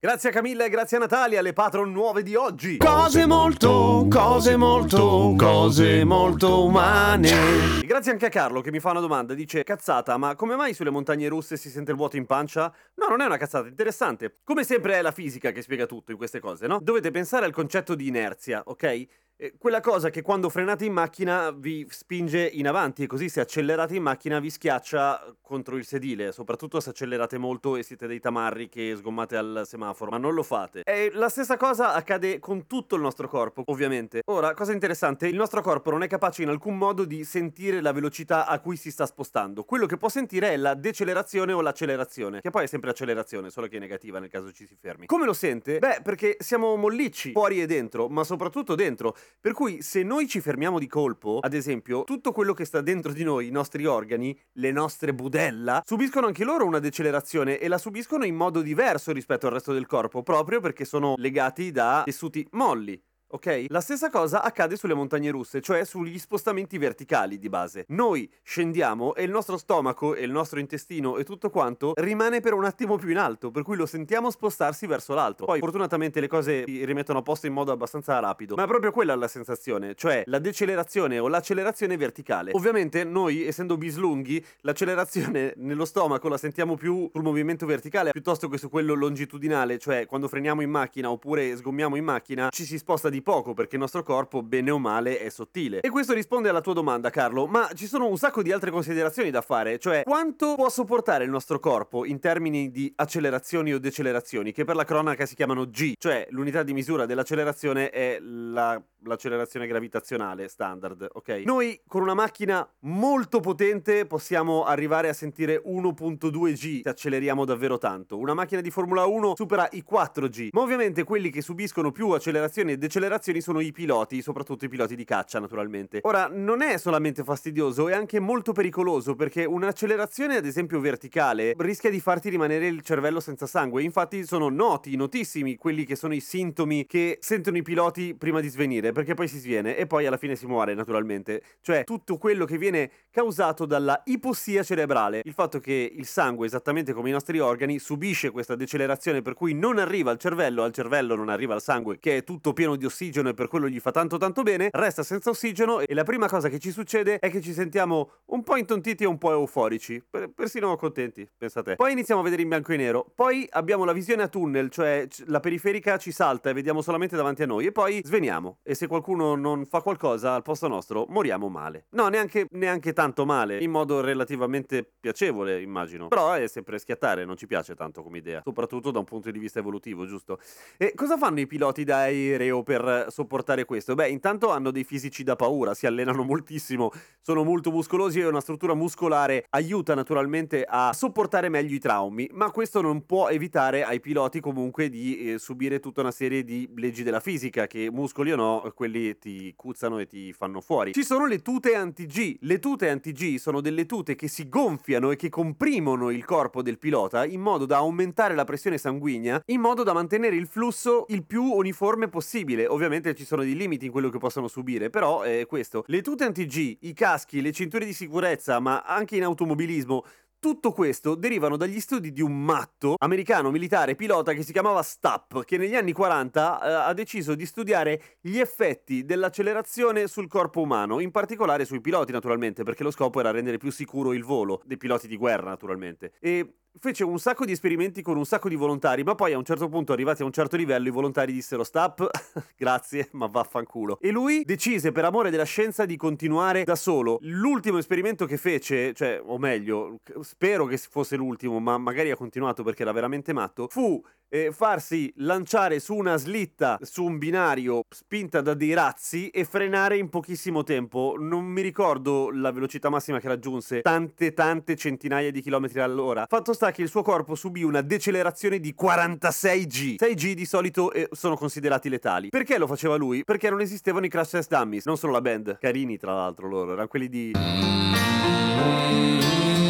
Grazie a Camilla e grazie a Natalia, le patron nuove di oggi. Cose molto, cose molto, cose molto umane. E grazie anche a Carlo che mi fa una domanda, dice cazzata, ma come mai sulle montagne russe si sente il vuoto in pancia? No, non è una cazzata, interessante. Come sempre è la fisica che spiega tutto in queste cose, no? Dovete pensare al concetto di inerzia, ok? Quella cosa che quando frenate in macchina vi spinge in avanti e così se accelerate in macchina vi schiaccia contro il sedile, soprattutto se accelerate molto e siete dei tamarri che sgommate al semaforo, ma non lo fate. E la stessa cosa accade con tutto il nostro corpo, ovviamente. Ora, cosa interessante, il nostro corpo non è capace in alcun modo di sentire la velocità a cui si sta spostando. Quello che può sentire è la decelerazione o l'accelerazione, che poi è sempre accelerazione, solo che è negativa nel caso ci si fermi. Come lo sente? Beh, perché siamo mollicci, fuori e dentro, ma soprattutto dentro. Per cui se noi ci fermiamo di colpo, ad esempio, tutto quello che sta dentro di noi, i nostri organi, le nostre budella, subiscono anche loro una decelerazione e la subiscono in modo diverso rispetto al resto del corpo, proprio perché sono legati da tessuti molli. Ok? La stessa cosa accade sulle montagne russe, cioè sugli spostamenti verticali di base. Noi scendiamo e il nostro stomaco e il nostro intestino e tutto quanto rimane per un attimo più in alto, per cui lo sentiamo spostarsi verso l'alto. Poi fortunatamente le cose si rimettono a posto in modo abbastanza rapido, ma è proprio quella la sensazione, cioè la decelerazione o l'accelerazione verticale. Ovviamente noi, essendo bislunghi, l'accelerazione nello stomaco la sentiamo più sul movimento verticale piuttosto che su quello longitudinale, cioè quando freniamo in macchina oppure sgommiamo in macchina ci si sposta di di poco perché il nostro corpo, bene o male, è sottile. E questo risponde alla tua domanda, Carlo, ma ci sono un sacco di altre considerazioni da fare, cioè quanto può sopportare il nostro corpo in termini di accelerazioni o decelerazioni, che per la cronaca si chiamano G, cioè l'unità di misura dell'accelerazione è la l'accelerazione gravitazionale standard, ok? Noi con una macchina molto potente possiamo arrivare a sentire 1.2 G se acceleriamo davvero tanto. Una macchina di Formula 1 supera i 4 G, ma ovviamente quelli che subiscono più accelerazioni e decelerazioni sono i piloti, soprattutto i piloti di caccia naturalmente. Ora, non è solamente fastidioso, è anche molto pericoloso perché un'accelerazione ad esempio verticale rischia di farti rimanere il cervello senza sangue. Infatti sono noti, notissimi quelli che sono i sintomi che sentono i piloti prima di svenire perché poi si sviene e poi alla fine si muore naturalmente. Cioè tutto quello che viene causato dalla ipossia cerebrale, il fatto che il sangue, esattamente come i nostri organi, subisce questa decelerazione per cui non arriva al cervello, al cervello non arriva il sangue, che è tutto pieno di ossigeno e per quello gli fa tanto tanto bene, resta senza ossigeno e la prima cosa che ci succede è che ci sentiamo un po' intontiti e un po' euforici, per, persino contenti, pensate. Poi iniziamo a vedere in bianco e nero, poi abbiamo la visione a tunnel, cioè la periferica ci salta e vediamo solamente davanti a noi e poi sveniamo e se qualcuno non fa qualcosa al posto nostro, moriamo male. No, neanche, neanche tanto male, in modo relativamente piacevole, immagino. Però è sempre schiattare, non ci piace tanto come idea, soprattutto da un punto di vista evolutivo, giusto? E cosa fanno i piloti d'aereo per sopportare questo? Beh, intanto hanno dei fisici da paura, si allenano moltissimo, sono molto muscolosi e una struttura muscolare aiuta naturalmente a sopportare meglio i traumi, ma questo non può evitare ai piloti comunque di eh, subire tutta una serie di leggi della fisica che muscoli o no quelli ti cuzzano e ti fanno fuori. Ci sono le tute anti-G. Le tute anti-G sono delle tute che si gonfiano e che comprimono il corpo del pilota in modo da aumentare la pressione sanguigna, in modo da mantenere il flusso il più uniforme possibile. Ovviamente ci sono dei limiti in quello che possono subire, però è questo. Le tute anti-G, i caschi, le cinture di sicurezza, ma anche in automobilismo tutto questo derivano dagli studi di un matto americano militare pilota che si chiamava Stapp, che negli anni 40 eh, ha deciso di studiare gli effetti dell'accelerazione sul corpo umano, in particolare sui piloti naturalmente, perché lo scopo era rendere più sicuro il volo dei piloti di guerra naturalmente. E fece un sacco di esperimenti con un sacco di volontari, ma poi a un certo punto, arrivati a un certo livello, i volontari dissero stop, grazie, ma vaffanculo. E lui decise per amore della scienza di continuare da solo. L'ultimo esperimento che fece, cioè, o meglio, spero che fosse l'ultimo, ma magari ha continuato perché era veramente matto, fu eh, farsi lanciare su una slitta su un binario spinta da dei razzi e frenare in pochissimo tempo. Non mi ricordo la velocità massima che raggiunse, tante tante centinaia di chilometri all'ora. Fatto sta che il suo corpo subì una decelerazione di 46 G. 6 G di solito eh, sono considerati letali. Perché lo faceva lui? Perché non esistevano i crash test dummies, non solo la band. Carini tra l'altro loro, erano quelli di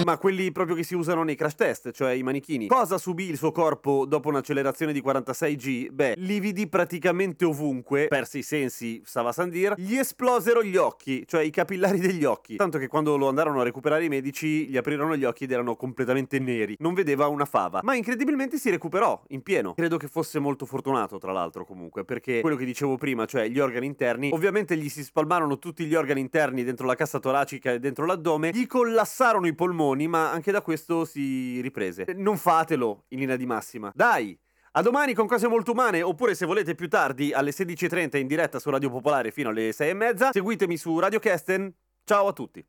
ma quelli proprio che si usano nei crash test, cioè i manichini. Cosa subì il suo corpo dopo un'accelerazione di 46G? Beh, lividi praticamente ovunque, persi i sensi, stava a Sandir, gli esplosero gli occhi, cioè i capillari degli occhi. Tanto che quando lo andarono a recuperare i medici, gli aprirono gli occhi ed erano completamente neri. Non vedeva una fava. Ma incredibilmente si recuperò in pieno. Credo che fosse molto fortunato, tra l'altro, comunque, perché quello che dicevo prima, cioè gli organi interni, ovviamente gli si spalmarono tutti gli organi interni dentro la cassa toracica e dentro l'addome, gli collassarono i polmoni ma anche da questo si riprese. Non fatelo in linea di massima. Dai! A domani con cose molto umane, oppure se volete più tardi alle 16.30 in diretta su Radio Popolare fino alle 6.30, seguitemi su Radio Kesten. Ciao a tutti!